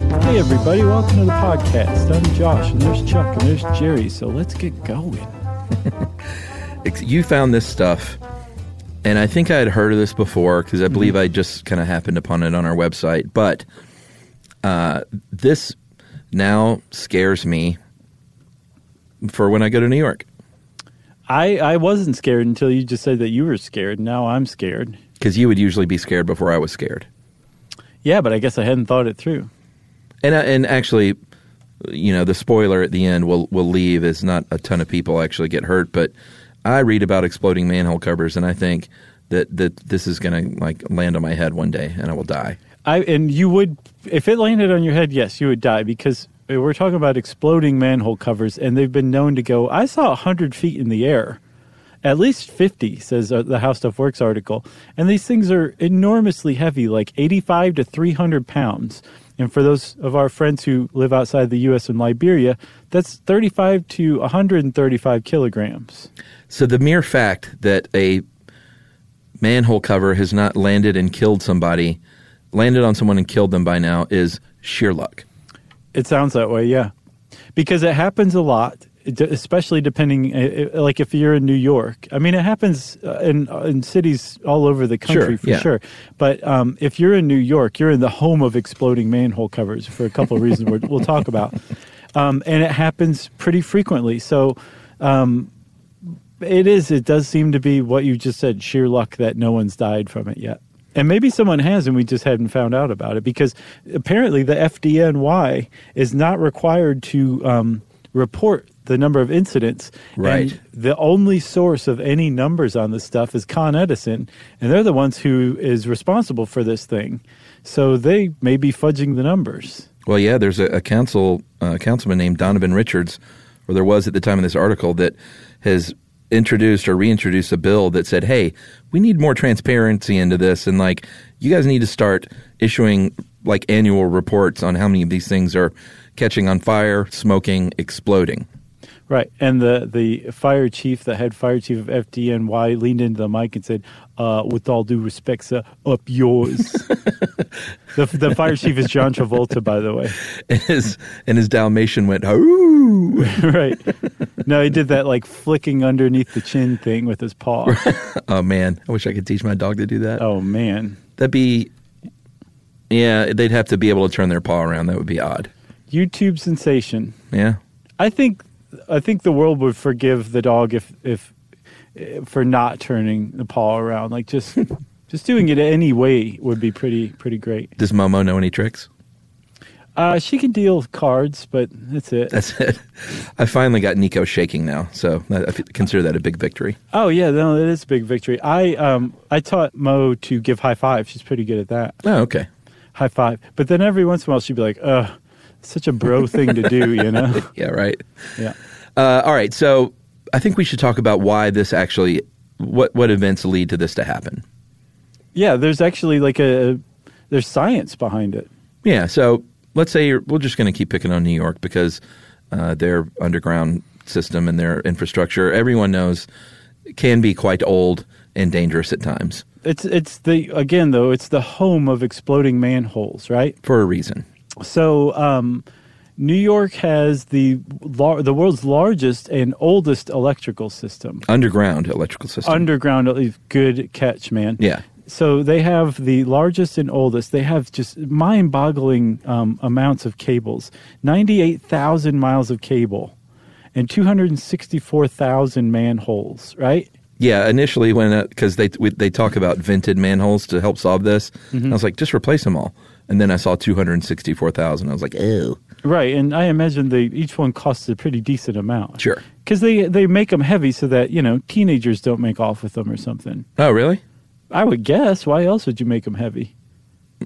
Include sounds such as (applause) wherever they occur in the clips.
Hey, everybody, welcome to the podcast. I'm Josh, and there's Chuck, and there's Jerry, so let's get going. (laughs) you found this stuff, and I think I had heard of this before because I mm-hmm. believe I just kind of happened upon it on our website. But uh, this now scares me for when I go to New York. I, I wasn't scared until you just said that you were scared. Now I'm scared. Because you would usually be scared before I was scared. Yeah, but I guess I hadn't thought it through. And uh, and actually, you know, the spoiler at the end will will leave is not a ton of people actually get hurt, but I read about exploding manhole covers and I think that that this is going to like land on my head one day and I will die. I and you would if it landed on your head, yes, you would die because we're talking about exploding manhole covers and they've been known to go. I saw hundred feet in the air. At least 50, says uh, the How Stuff Works article. And these things are enormously heavy, like 85 to 300 pounds. And for those of our friends who live outside the U.S. and Liberia, that's 35 to 135 kilograms. So the mere fact that a manhole cover has not landed and killed somebody, landed on someone and killed them by now, is sheer luck. It sounds that way, yeah. Because it happens a lot especially depending like if you're in New York. I mean, it happens uh, in uh, in cities all over the country sure, for yeah. sure. But um, if you're in New York, you're in the home of exploding manhole covers for a couple of reasons we will talk about, um, and it happens pretty frequently. So. Um, it is. It does seem to be what you just said. Sheer luck that no one's died from it yet. And maybe someone has, and we just hadn't found out about it because apparently the FDNY is not required to um, report the number of incidents. Right. And the only source of any numbers on this stuff is Con Edison, and they're the ones who is responsible for this thing. So they may be fudging the numbers. Well, yeah, there's a, a council uh, councilman named Donovan Richards, or there was at the time of this article, that has introduced or reintroduced a bill that said, "Hey, we need more transparency into this, and like you guys need to start issuing like annual reports on how many of these things are catching on fire, smoking, exploding." Right, and the the fire chief, the head fire chief of FDNY, leaned into the mic and said, uh, "With all due respect, sir, up yours." (laughs) the, the fire chief is John Travolta, by the way. (laughs) And his and his Dalmatian went, "Hoo!" (laughs) right. No, he did that like flicking underneath the chin thing with his paw. oh man, I wish I could teach my dog to do that. Oh man, that'd be. Yeah, they'd have to be able to turn their paw around. That would be odd. YouTube sensation. Yeah. I think I think the world would forgive the dog if if for not turning the paw around. Like just (laughs) just doing it any way would be pretty pretty great. Does Momo know any tricks? Uh, she can deal cards, but that's it. That's it. I finally got Nico shaking now, so I consider that a big victory. Oh yeah, no, it is a big victory. I um I taught Mo to give high five. She's pretty good at that. Oh okay. High five, but then every once in a while she'd be like, "Ugh." such a bro thing to do, you know? (laughs) yeah, right. Yeah. Uh, all right. So I think we should talk about why this actually, what, what events lead to this to happen. Yeah, there's actually like a, there's science behind it. Yeah. So let's say we're just going to keep picking on New York because uh, their underground system and their infrastructure, everyone knows, can be quite old and dangerous at times. It's it's the again though it's the home of exploding manholes, right? For a reason. So, um, New York has the lar- the world's largest and oldest electrical system. Underground electrical system. Underground, good catch, man. Yeah. So they have the largest and oldest. They have just mind-boggling um, amounts of cables. Ninety-eight thousand miles of cable, and two hundred sixty-four thousand manholes. Right. Yeah, initially when because uh, they we, they talk about vented manholes to help solve this, mm-hmm. I was like, just replace them all. And then I saw 264,000. I was like, ew. Right, and I imagine they each one costs a pretty decent amount. Sure. Because they they make them heavy so that you know teenagers don't make off with them or something. Oh, really? I would guess. Why else would you make them heavy?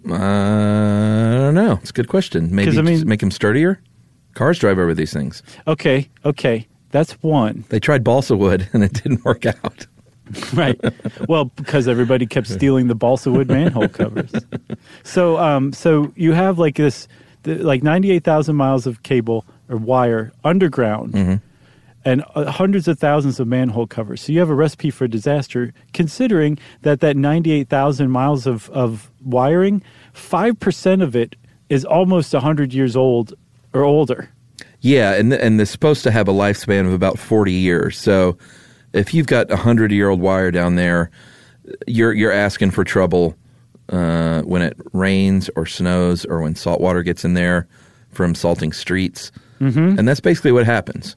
Uh, I don't know. It's a good question. Maybe I mean, make them sturdier. Cars drive over these things. Okay, okay, that's one. They tried balsa wood and it didn't work out. (laughs) right. Well, because everybody kept stealing the balsa wood manhole covers. So, um, so you have like this, the, like ninety-eight thousand miles of cable or wire underground, and uh, hundreds of thousands of manhole covers. So you have a recipe for disaster. Considering that that ninety-eight thousand miles of of wiring, five percent of it is almost hundred years old or older. Yeah, and and they're supposed to have a lifespan of about forty years. So if you've got a hundred year old wire down there, you're you're asking for trouble uh, when it rains or snows or when salt water gets in there from salting streets, mm-hmm. and that's basically what happens.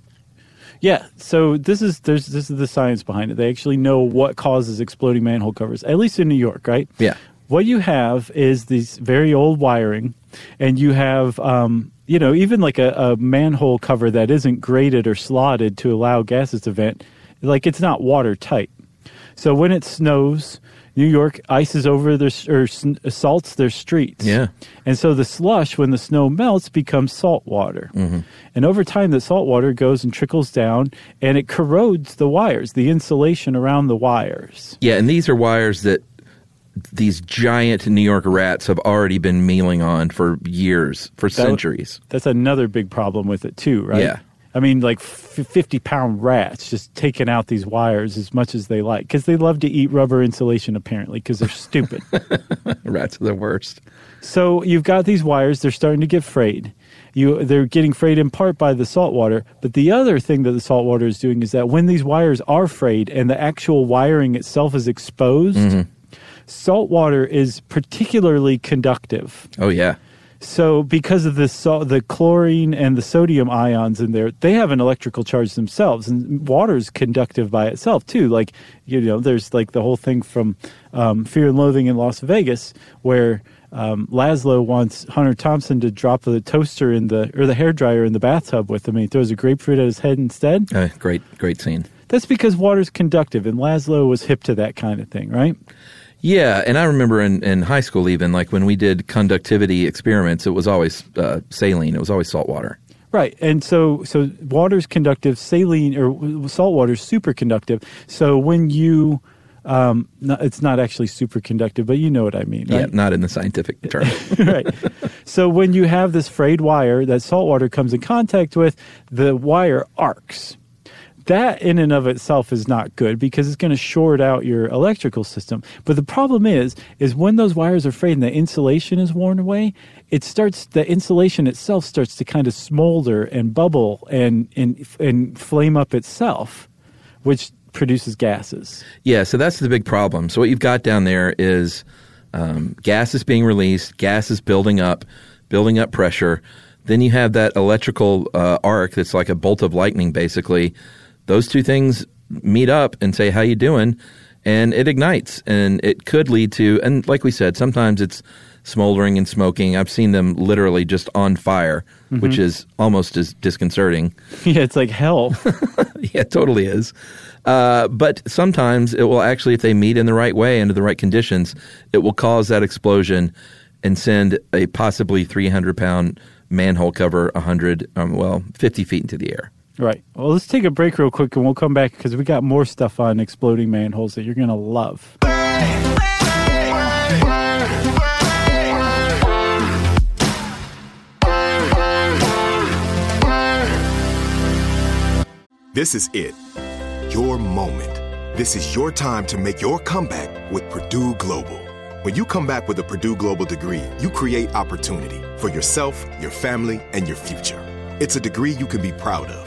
Yeah, so this is there's this is the science behind it. They actually know what causes exploding manhole covers, at least in New York, right? Yeah. What you have is these very old wiring, and you have um, you know even like a, a manhole cover that isn't graded or slotted to allow gases to vent, like it's not watertight. So when it snows, New York ices over their or salts their streets. Yeah. And so the slush, when the snow melts, becomes salt water. mm-hmm. And over time, the salt water goes and trickles down and it corrodes the wires, the insulation around the wires. Yeah, and these are wires that these giant New York rats have already been mealing on for years, for centuries. That's another big problem with it, too, right? Yeah. I mean, like 50 pound rats just taking out these wires as much as they like because they love to eat rubber insulation, apparently, because they're stupid. (laughs) Rats are the worst. So you've got these wires; they're starting to get frayed. You, they're getting frayed in part by the salt water, but the other thing that the salt water is doing is that when these wires are frayed and the actual wiring itself is exposed, mm-hmm. Salt water is particularly conductive. Oh yeah. So because of the salt, the chlorine and the sodium ions in there, they have an electrical charge themselves, and water is conductive by itself too. Like you know, there's like the whole thing from um, Fear and Loathing in Las Vegas, where um, Laszlo wants Hunter Thompson to drop the toaster in the or the hair dryer in the bathtub with him, and he throws a grapefruit at his head instead. Uh, great, great scene. That's because water's conductive, and Laszlo was hip to that kind of thing, right? Yeah, and I remember in, in high school, even like when we did conductivity experiments, it was always uh, saline. It was always salt water. Right, and so so water's conductive, saline or salt water's superconductive. So when you, um, no, it's not actually superconductive, but you know what I mean, Yeah, not in the scientific (laughs) term. right. So when you have this frayed wire that salt water comes in contact with, the wire arcs. That in and of itself is not good because it's going to short out your electrical system. But the problem is, is when those wires are frayed and the insulation is worn away, it starts the insulation itself starts to kind of smolder and bubble and and and flame up itself, which produces gases. Yeah, so that's the big problem. So what you've got down there is um, gas is being released, gas is building up, building up pressure. Then you have that electrical uh, arc that's like a bolt of lightning, basically. Those two things meet up and say, "How you doing?" and it ignites, and it could lead to. And like we said, sometimes it's smoldering and smoking. I've seen them literally just on fire, which is almost as disconcerting. (laughs) yeah, it's like hell. (laughs) yeah, it totally is. Uh, but sometimes it will actually, if they meet in the right way under the right conditions, it will cause that explosion and send a possibly 300 pound manhole cover 100, um, well, 50 feet into the air. Right. Well, let's take a break real quick and we'll come back because we got more stuff on exploding manholes that you're going to love. This is it. Your moment. This is your time to make your comeback with Purdue Global. When you come back with a Purdue Global degree, you create opportunity for yourself, your family, and your future. It's a degree you can be proud of,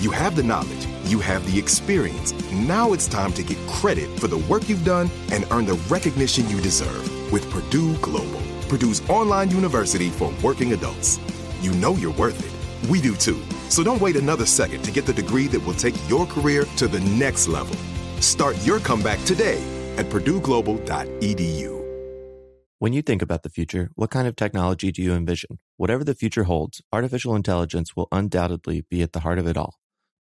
You have the knowledge, you have the experience. Now it's time to get credit for the work you've done and earn the recognition you deserve with Purdue Global, Purdue's online university for working adults. You know you're worth it. We do too. So don't wait another second to get the degree that will take your career to the next level. Start your comeback today at purdueglobal.edu. When you think about the future, what kind of technology do you envision? Whatever the future holds, artificial intelligence will undoubtedly be at the heart of it all.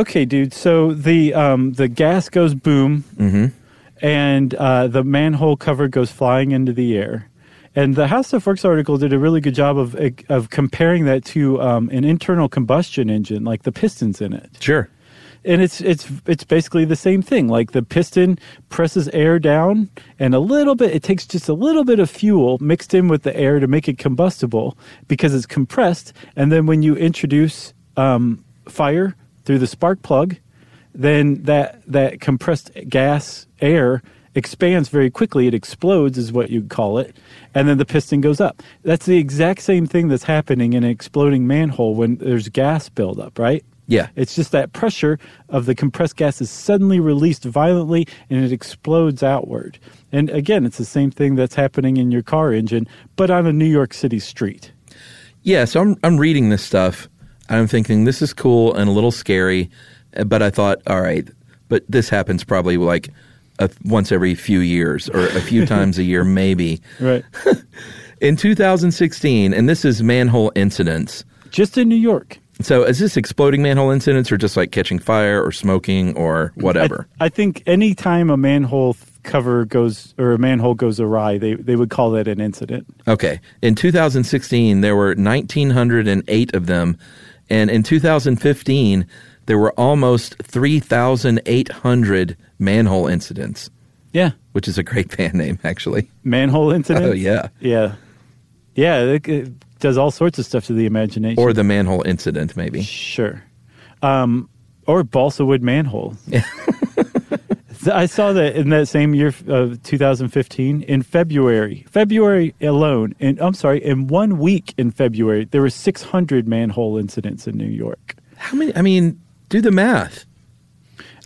Okay, dude. So the um, the gas goes boom, and uh, the manhole cover goes flying into the air. And the How Stuff Works article did a really good job of of comparing that to um, an internal combustion engine, like the pistons in it. Sure. And it's it's it's basically the same thing. Like the piston presses air down, and a little bit. It takes just a little bit of fuel mixed in with the air to make it combustible because it's compressed. And then when you introduce um, fire through the spark plug, then that that compressed gas air expands very quickly. It explodes, is what you'd call it, and then the piston goes up. That's the exact same thing that's happening in an exploding manhole when there's gas buildup, right? Yeah. It's just that pressure of the compressed gas is suddenly released violently and it explodes outward. And again, it's the same thing that's happening in your car engine, but on a New York City street. Yeah, so I'm I'm reading this stuff. I'm thinking this is cool and a little scary, uh, but I thought, all right, but this happens probably like a, once every few years or a few (laughs) times a year, maybe. Right. (laughs) In 2016, and this is manhole incidents. just in New York. So is this exploding manhole incidents or just like catching fire or smoking or whatever? I, I think any time a manhole cover goes or a manhole goes awry, they, they would call that an incident. Okay. In 2016, there were 1,908 of them. And in 2015, there were almost 3,800 manhole incidents, Yeah. which is a great (laughs) band name, actually. Manhole incident. Oh, yeah. Yeah. Yeah. It, it does all sorts of stuff to the imagination. Or the manhole incident, maybe. Sure. Um, or balsa wood manhole. (laughs) I saw that in that same year of 2015 in February. February alone, and I'm sorry, in one week in February, there were 600 manhole incidents in New York. How many? I mean, do the math.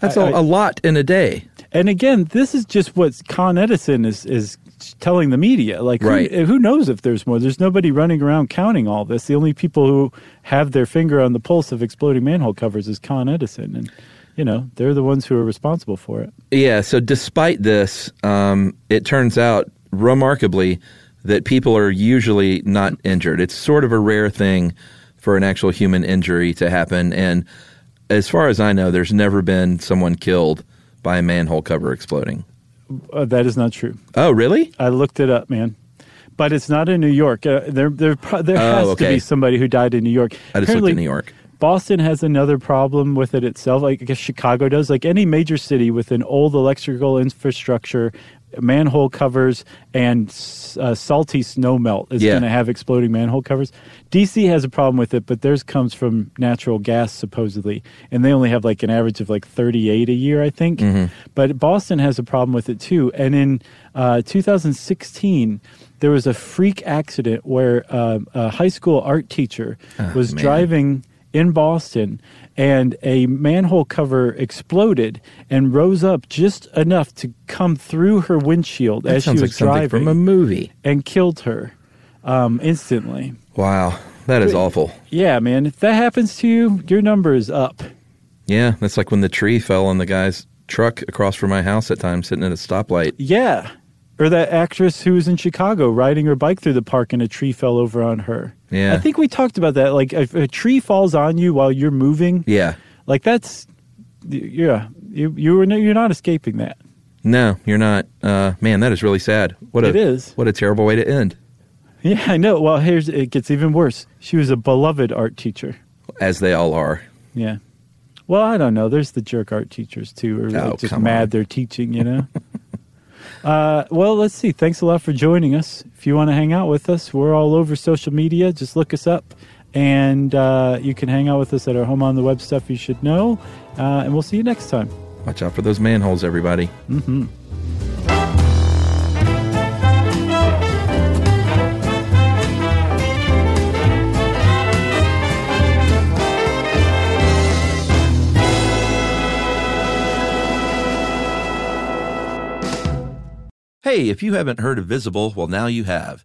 That's a I- a lot in a day. And again, this is just what Con Edison is is telling the media. Like, who- Right. who, knows if there's more? There's nobody running around counting all this. The only people who have their finger on the pulse of exploding manhole covers is Con Edison, and you know they're the ones who are responsible for it. Yeah. So, despite this, um, it turns out remarkably that people are usually not injured. It's sort of a rare thing for an actual human injury to happen. And as far as I know, there's never been someone killed by a manhole cover exploding. Uh, that is not true. Oh, really? I looked it up, man. But it's not in New York. Uh, there, there, there Oh, has to be somebody who died in New York. I just looked at New York. Boston has another problem with it itself. Like I guess Chicago does. Like any major city with an old electrical infrastructure, manhole covers, and uh, salty snow melt is Yeah. going to have exploding manhole covers. DC has a problem with it, but theirs comes from natural gas supposedly, and they only have like an average of like 38 a year, I think. But Boston has a problem with it too. And in uh, 2016, there was a freak accident where uh, a high school art teacher was man. driving in Boston, and a manhole cover exploded and rose up just enough to come through her windshield That as she was like driving from a movie. and killed her um, instantly. Wow, that is awful. Yeah, man, if that happens to you, your number is up. Yeah, that's like when the tree fell on the guy's truck across from my house at times, sitting at a stoplight. Yeah. Or that actress who was in Chicago riding her bike through the park and a tree fell over on her. Yeah. I think we talked about that. Like, if a tree falls on you while you're moving, Yeah, like that's, yeah, you, you were, you're not escaping that. No, you're not. Uh, man, that is really sad. What a, It is. What a terrible way to end. Yeah, I know. Well, here's it gets even worse. She was a beloved art teacher. As they all are. Yeah. Well, I don't know. There's the jerk art teachers too, who are Oh, like just mad on. they're teaching. You know. (laughs) uh, well, let's see. Thanks a lot for joining us. If you want to hang out with us, we're all over social media. Just look us up, and uh, you can hang out with us at our home on the web stuff you should know. Uh, and we'll see you next time. Watch out for those manholes, everybody. Hey, if you haven't heard of Visible, well, now you have.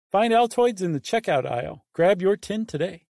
Find Altoids in the checkout aisle. Grab your tin today.